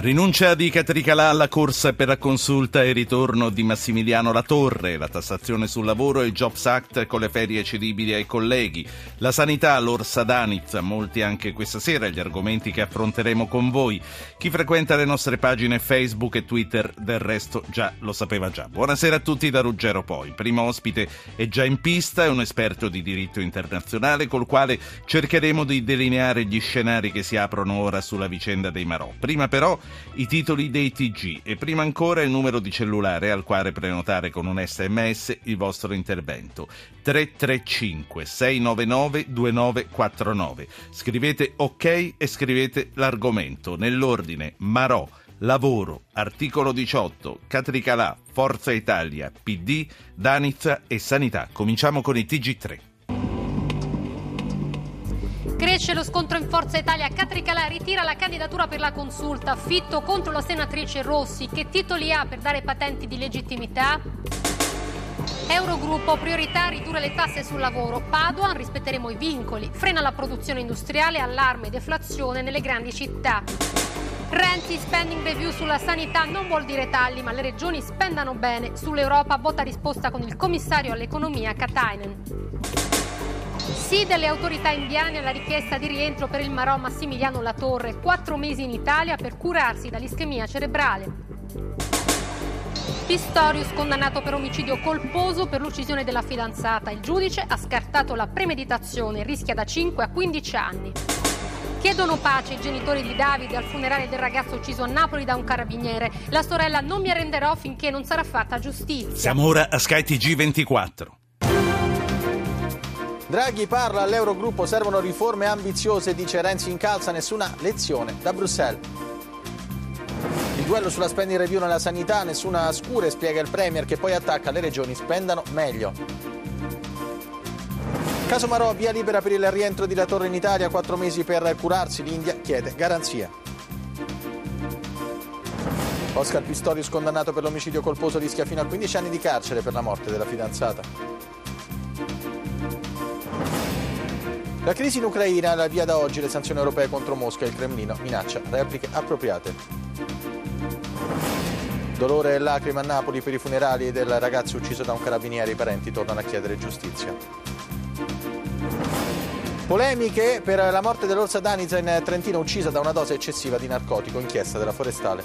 Rinuncia di Catricalà alla corsa per la consulta e ritorno di Massimiliano Latorre, la tassazione sul lavoro e il Jobs Act con le ferie cedibili ai colleghi, la sanità, l'orsa Danitza, molti anche questa sera gli argomenti che affronteremo con voi. Chi frequenta le nostre pagine Facebook e Twitter del resto già lo sapeva già. Buonasera a tutti da Ruggero Poi. Primo ospite è già in pista, è un esperto di diritto internazionale col quale cercheremo di delineare gli scenari che si aprono ora sulla vicenda dei Marò. Prima però i titoli dei TG e prima ancora il numero di cellulare al quale prenotare con un sms il vostro intervento. 335 699 2949. Scrivete ok e scrivete l'argomento nell'ordine Marò. Lavoro, articolo 18, Catricalà, Forza Italia, PD, Danizza e Sanità. Cominciamo con i TG3. Cresce lo scontro in Forza Italia. Catricalà ritira la candidatura per la consulta. Fitto contro la senatrice Rossi. Che titoli ha per dare patenti di legittimità? Eurogruppo, priorità ridurre le tasse sul lavoro. Padoan, rispetteremo i vincoli. Frena la produzione industriale, allarme e deflazione nelle grandi città. Renzi, spending review sulla sanità non vuol dire tagli, ma le regioni spendano bene. Sull'Europa vota risposta con il commissario all'economia Katainen. Sì delle autorità indiane alla richiesta di rientro per il Marò Massimiliano Latorre, quattro mesi in Italia per curarsi dall'ischemia cerebrale. Pistorius condannato per omicidio colposo per l'uccisione della fidanzata. Il giudice ha scartato la premeditazione, rischia da 5 a 15 anni. Chiedono pace i genitori di Davide al funerale del ragazzo ucciso a Napoli da un carabiniere. La sorella non mi arrenderò finché non sarà fatta giustizia. Siamo ora a Sky TG24. Draghi parla all'Eurogruppo, servono riforme ambiziose, dice Renzi incalza nessuna lezione da Bruxelles. Il duello sulla spending review nella sanità, nessuna scure, spiega il Premier che poi attacca le regioni spendano meglio. Caso Marò, via libera per il rientro di La Torre in Italia, quattro mesi per curarsi, l'India chiede garanzia. Oscar Pistorius condannato per l'omicidio colposo rischia fino a 15 anni di carcere per la morte della fidanzata. La crisi in Ucraina, la via da oggi le sanzioni europee contro Mosca e il Cremlino minaccia repliche appropriate. Dolore e lacrime a Napoli per i funerali del ragazzo ucciso da un carabiniere. I parenti tornano a chiedere giustizia. Polemiche per la morte dell'orsa Danica in Trentino uccisa da una dose eccessiva di narcotico, inchiesta della forestale.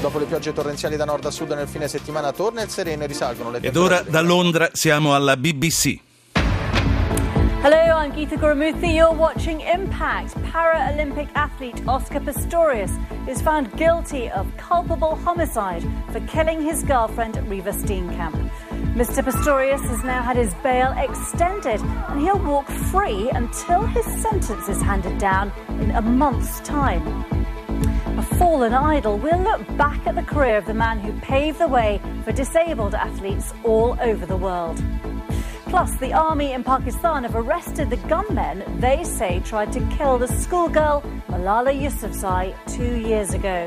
Dopo le piogge torrenziali da nord a sud nel fine settimana torna il sereno e risalgono le Ed temperature. ora da Londra siamo alla BBC. I'm Geeta Gurumuthy. You're watching Impact. Paralympic athlete Oscar Pistorius is found guilty of culpable homicide for killing his girlfriend Reva Steenkamp. Mr. Pistorius has now had his bail extended and he'll walk free until his sentence is handed down in a month's time. A fallen idol, we'll look back at the career of the man who paved the way for disabled athletes all over the world. Plus, the army in Pakistan have arrested the gunmen they say tried to kill the schoolgirl Malala Yousafzai two years ago.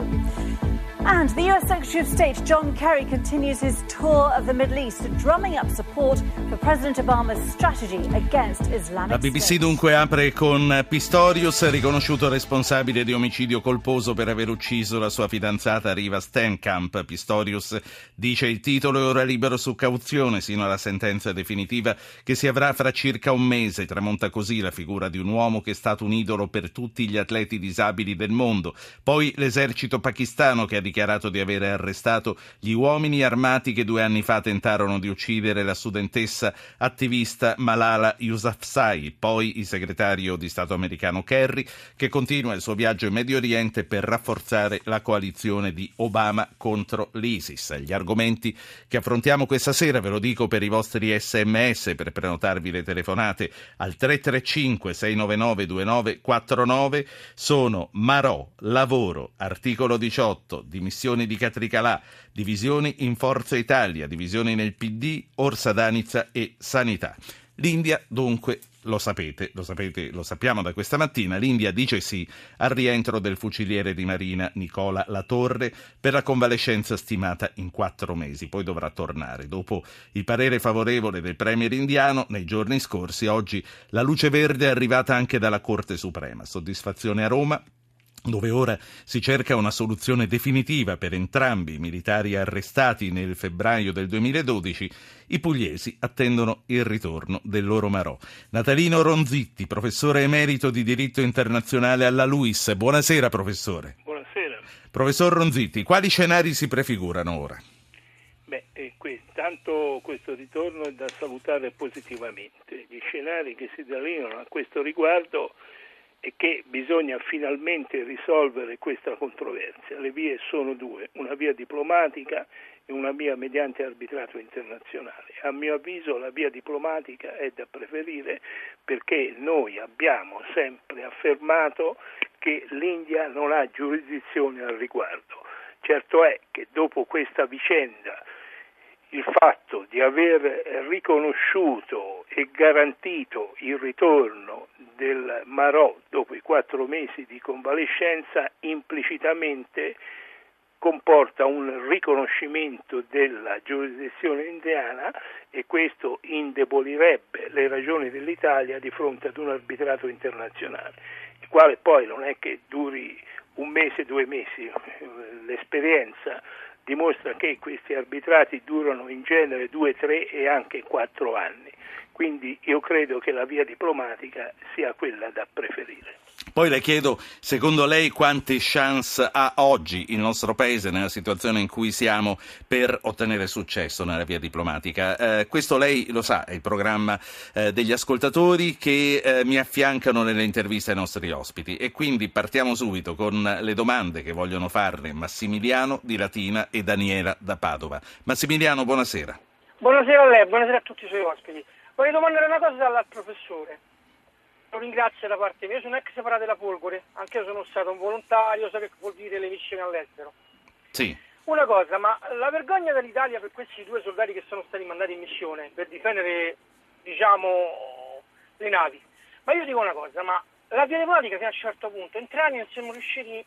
And the US Secretary of State John Kerry continues his tour of the Middle East, drumming up support for President Obama's strategy against Islamic La BBC State. dunque apre con Pistorius, riconosciuto responsabile di omicidio colposo per aver ucciso la sua fidanzata Riva Stenkamp. Pistorius dice il titolo è ora libero su cauzione sino alla sentenza definitiva che si avrà fra circa un mese. Tramonta così la figura di un uomo che è stato un idolo per tutti gli atleti disabili del mondo. Poi l'esercito pakistano che ha dichiarato di aver arrestato gli uomini armati che due anni fa tentarono di uccidere la studentessa attivista Malala Yousafzai, poi il segretario di Stato americano Kerry che continua il suo viaggio in Medio Oriente per rafforzare la coalizione di Obama contro l'ISIS. Gli argomenti che affrontiamo questa sera ve lo dico per i vostri sms per prenotarvi le telefonate al 335 699 2949 sono Marò, lavoro, articolo 18, dimissioni di Catricalà, divisioni in Forza Italia, divisioni nel PD, Orsa Danizza e Sanità. L'India, dunque, lo sapete, lo sapete, lo sappiamo da questa mattina, l'India dice sì al rientro del fuciliere di Marina Nicola Latorre per la convalescenza stimata in quattro mesi, poi dovrà tornare. Dopo il parere favorevole del premier indiano nei giorni scorsi, oggi la luce verde è arrivata anche dalla Corte Suprema. Soddisfazione a Roma dove ora si cerca una soluzione definitiva per entrambi i militari arrestati nel febbraio del 2012, i pugliesi attendono il ritorno del loro Marò. Natalino Ronzitti, professore emerito di diritto internazionale alla LUIS. Buonasera, professore. Buonasera. Professor Ronzitti, quali scenari si prefigurano ora? Beh, eh, tanto questo ritorno è da salutare positivamente. Gli scenari che si delineano a questo riguardo e che bisogna finalmente risolvere questa controversia. Le vie sono due, una via diplomatica e una via mediante arbitrato internazionale. A mio avviso la via diplomatica è da preferire perché noi abbiamo sempre affermato che l'India non ha giurisdizione al riguardo. Certo è che dopo questa vicenda il fatto di aver riconosciuto e garantito il ritorno del Marò dopo i quattro mesi di convalescenza implicitamente comporta un riconoscimento della giurisdizione indiana e questo indebolirebbe le ragioni dell'Italia di fronte ad un arbitrato internazionale, il quale poi non è che duri un mese, due mesi, l'esperienza dimostra che questi arbitrati durano in genere due, tre e anche quattro anni. Quindi io credo che la via diplomatica sia quella da preferire. Poi le chiedo, secondo lei, quante chance ha oggi il nostro Paese, nella situazione in cui siamo, per ottenere successo nella via diplomatica? Eh, questo lei lo sa, è il programma eh, degli ascoltatori che eh, mi affiancano nelle interviste ai nostri ospiti. E quindi partiamo subito con le domande che vogliono farne Massimiliano di Latina e Daniela da Padova. Massimiliano, buonasera. Buonasera a lei, buonasera a tutti i suoi ospiti. Vorrei domandare una cosa al professore. Lo ringrazio da parte mia, io sono ex separata della Folgore, anche io sono stato un volontario, so che vuol dire le missioni all'estero. Sì. Una cosa, ma la vergogna dell'Italia per questi due soldati che sono stati mandati in missione per difendere, diciamo, le navi. Ma io dico una cosa, ma la via diplomatica fino a un certo punto, in tre anni non siamo riusciti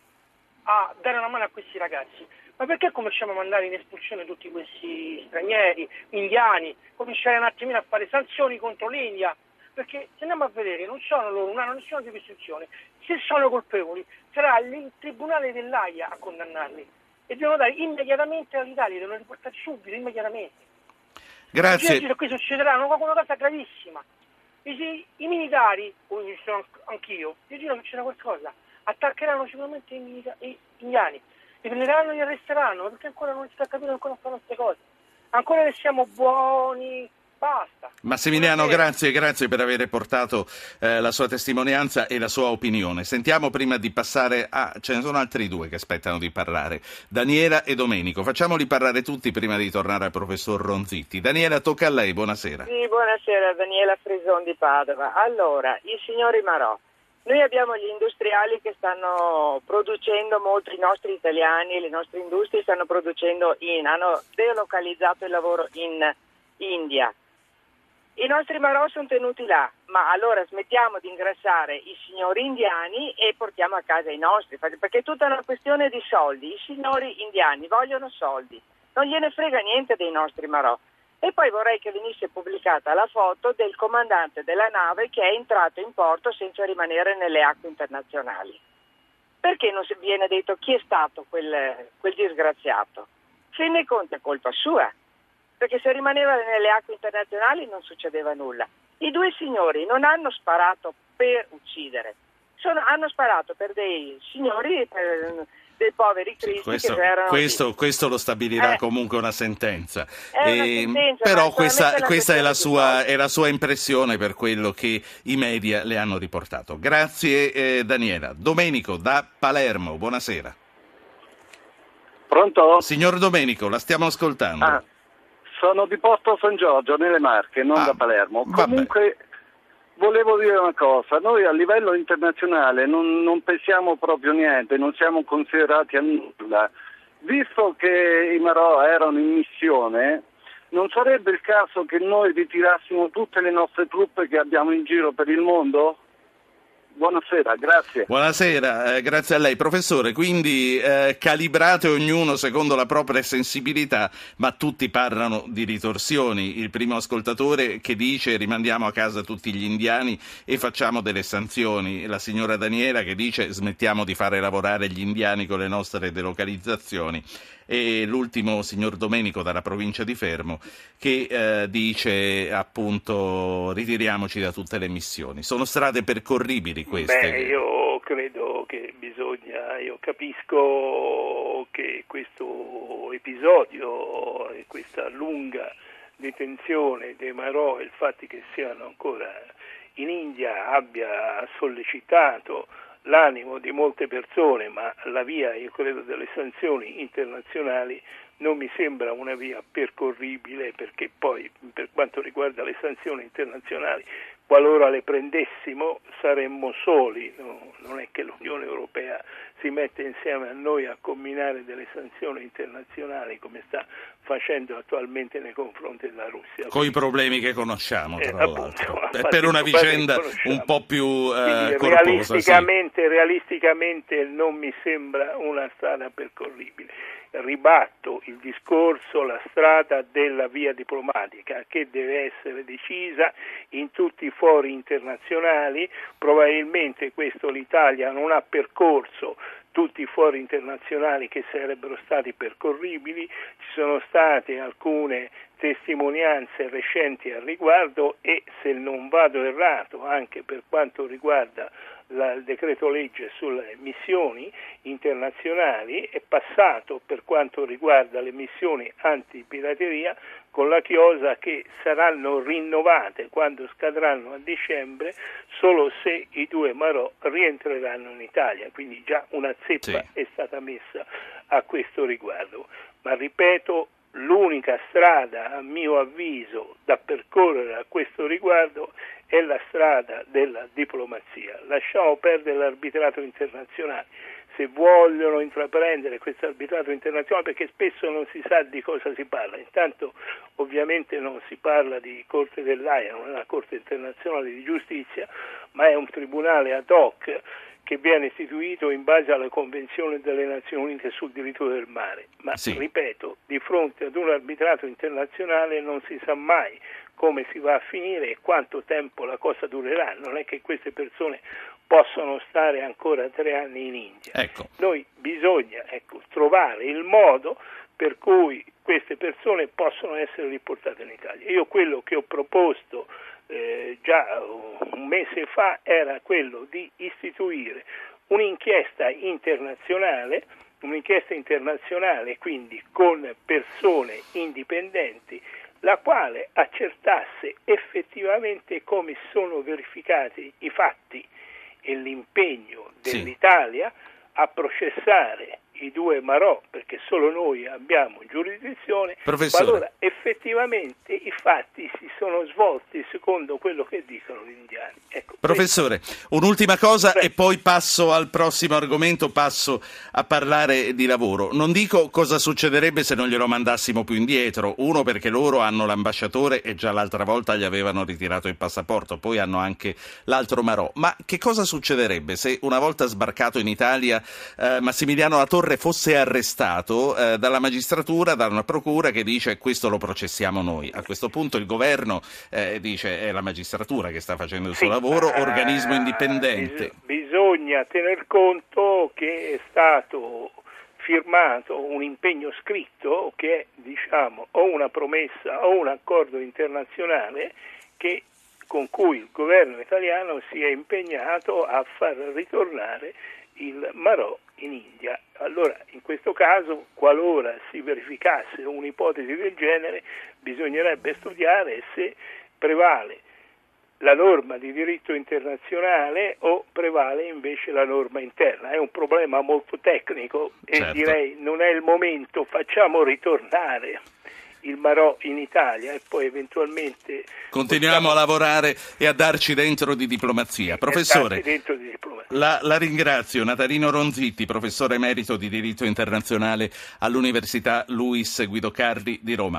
a dare una mano a questi ragazzi. Ma perché cominciamo a mandare in espulsione tutti questi stranieri, indiani, cominciare un attimino a fare sanzioni contro l'India? Perché se andiamo a vedere non sono loro, non hanno nessuna giurisdizione. Se sono colpevoli sarà il Tribunale dell'AIA a condannarli e devono dare immediatamente all'Italia, devono riportare subito, immediatamente. Grazie. Oggi qui succederà una, cosa gravissima. I, I, militari, come sono anch'io, io giro che c'era qualcosa, attaccheranno sicuramente gli indiani li prenderanno e li arresteranno, perché ancora non si sta capendo ancora fanno queste cose. Ancora che siamo buoni, basta. Massimiliano, grazie, grazie per aver portato eh, la sua testimonianza e la sua opinione. Sentiamo prima di passare a... ce ne sono altri due che aspettano di parlare, Daniela e Domenico. Facciamoli parlare tutti prima di tornare al professor Ronzitti. Daniela, tocca a lei, buonasera. Sì, buonasera, Daniela Frison di Padova. Allora, i signori Marò noi abbiamo gli industriali che stanno producendo molto, i nostri italiani, le nostre industrie stanno producendo in, hanno delocalizzato il lavoro in India. I nostri marò sono tenuti là, ma allora smettiamo di ingrassare i signori indiani e portiamo a casa i nostri, perché è tutta una questione di soldi. I signori indiani vogliono soldi, non gliene frega niente dei nostri marò. E poi vorrei che venisse pubblicata la foto del comandante della nave che è entrato in porto senza rimanere nelle acque internazionali. Perché non viene detto chi è stato quel, quel disgraziato? Fin dei conti è colpa sua, perché se rimaneva nelle acque internazionali non succedeva nulla. I due signori non hanno sparato per uccidere, sono, hanno sparato per dei signori, per, dei poveri cristi questo, che erano questo, questo, lo stabilirà eh, comunque una sentenza. È una e, sentenza però questa, questa è, la sua, è, la sua, impressione per quello che i media le hanno riportato. Grazie eh, Daniela. Domenico da Palermo, buonasera. Pronto? Signor Domenico, la stiamo ascoltando. Ah, sono di Porto San Giorgio, nelle Marche, non ah, da Palermo. Vabbè. Comunque volevo dire una cosa, noi a livello internazionale non, non pensiamo proprio niente, non siamo considerati a nulla. Visto che i Marò erano in missione, non sarebbe il caso che noi ritirassimo tutte le nostre truppe che abbiamo in giro per il mondo? Buonasera, grazie. Buonasera, eh, grazie a lei. Professore, quindi eh, calibrate ognuno secondo la propria sensibilità, ma tutti parlano di ritorsioni. Il primo ascoltatore che dice rimandiamo a casa tutti gli indiani e facciamo delle sanzioni. La signora Daniela che dice smettiamo di fare lavorare gli indiani con le nostre delocalizzazioni e l'ultimo signor Domenico dalla provincia di Fermo che eh, dice appunto ritiriamoci da tutte le missioni. Sono strade percorribili queste? Beh, io credo che bisogna, io capisco che questo episodio e questa lunga detenzione dei Marò e il fatto che siano ancora in India abbia sollecitato l'animo di molte persone, ma la via, io credo, delle sanzioni internazionali non mi sembra una via percorribile perché poi per quanto riguarda le sanzioni internazionali, qualora le prendessimo saremmo soli, no? non è che l'Unione Europea si mette insieme a noi a combinare delle sanzioni internazionali come sta facendo attualmente nei confronti della Russia. Con i problemi che conosciamo, tra eh, l'altro, appunto, per una vicenda un po' più eh, corposa, realisticamente, sì. realisticamente non mi sembra una strada percorribile ribatto il discorso, la strada della via diplomatica che deve essere decisa in tutti i fori internazionali, probabilmente questo l'Italia non ha percorso tutti i fori internazionali che sarebbero stati percorribili, ci sono state alcune testimonianze recenti al riguardo e se non vado errato anche per quanto riguarda la, il decreto legge sulle missioni internazionali è passato per quanto riguarda le missioni antipirateria con la chiosa che saranno rinnovate quando scadranno a dicembre solo se i due Marò rientreranno in Italia, quindi già una zeppa sì. è stata messa a questo riguardo. Ma ripeto, l'unica strada, a mio avviso, da percorrere a questo riguardo è la strada della diplomazia. Lasciamo perdere l'arbitrato internazionale. Se vogliono intraprendere questo arbitrato internazionale, perché spesso non si sa di cosa si parla, intanto ovviamente non si parla di Corte dell'AIA, non è una Corte internazionale di giustizia, ma è un tribunale ad hoc che viene istituito in base alla Convenzione delle Nazioni Unite sul diritto del mare. Ma sì. ripeto, di fronte ad un arbitrato internazionale non si sa mai come si va a finire e quanto tempo la cosa durerà. Non è che queste persone possono stare ancora tre anni in India. Ecco. Noi bisogna ecco, trovare il modo per cui queste persone possono essere riportate in Italia. Io quello che ho proposto eh, già un mese fa era quello di istituire un'inchiesta internazionale, un'inchiesta internazionale quindi con persone indipendenti la quale accertasse effettivamente come sono verificati i fatti e l'impegno dell'Italia sì. a processare i due Marò, perché solo noi abbiamo giurisdizione, qualora effettivamente i fatti si sono svolti secondo quello che dicono gli indiani. Ecco, Professore, questo... un'ultima cosa Beh. e poi passo al prossimo argomento, passo a parlare di lavoro. Non dico cosa succederebbe se non glielo mandassimo più indietro, uno perché loro hanno l'ambasciatore e già l'altra volta gli avevano ritirato il passaporto, poi hanno anche l'altro Marò, ma che cosa succederebbe se una volta sbarcato in Italia eh, Massimiliano La Torre fosse arrestato eh, dalla magistratura, da una procura che dice questo lo processiamo noi. A questo punto il governo eh, dice è la magistratura che sta facendo il suo sì, lavoro, eh, organismo indipendente. Bisogna tener conto che è stato firmato un impegno scritto che è diciamo, o una promessa o un accordo internazionale che, con cui il governo italiano si è impegnato a far ritornare il Marò in India. Allora, in questo caso, qualora si verificasse un'ipotesi del genere, bisognerebbe studiare se prevale la norma di diritto internazionale o prevale invece la norma interna. È un problema molto tecnico e certo. direi non è il momento, facciamo ritornare il Marò in Italia e poi eventualmente continuiamo possiamo... a lavorare e a darci dentro di diplomazia. Professore, di diplomazia. La, la, ringrazio, Natalino Ronzitti, professore emerito di diritto internazionale all'Università Luis Guido Carli di Roma.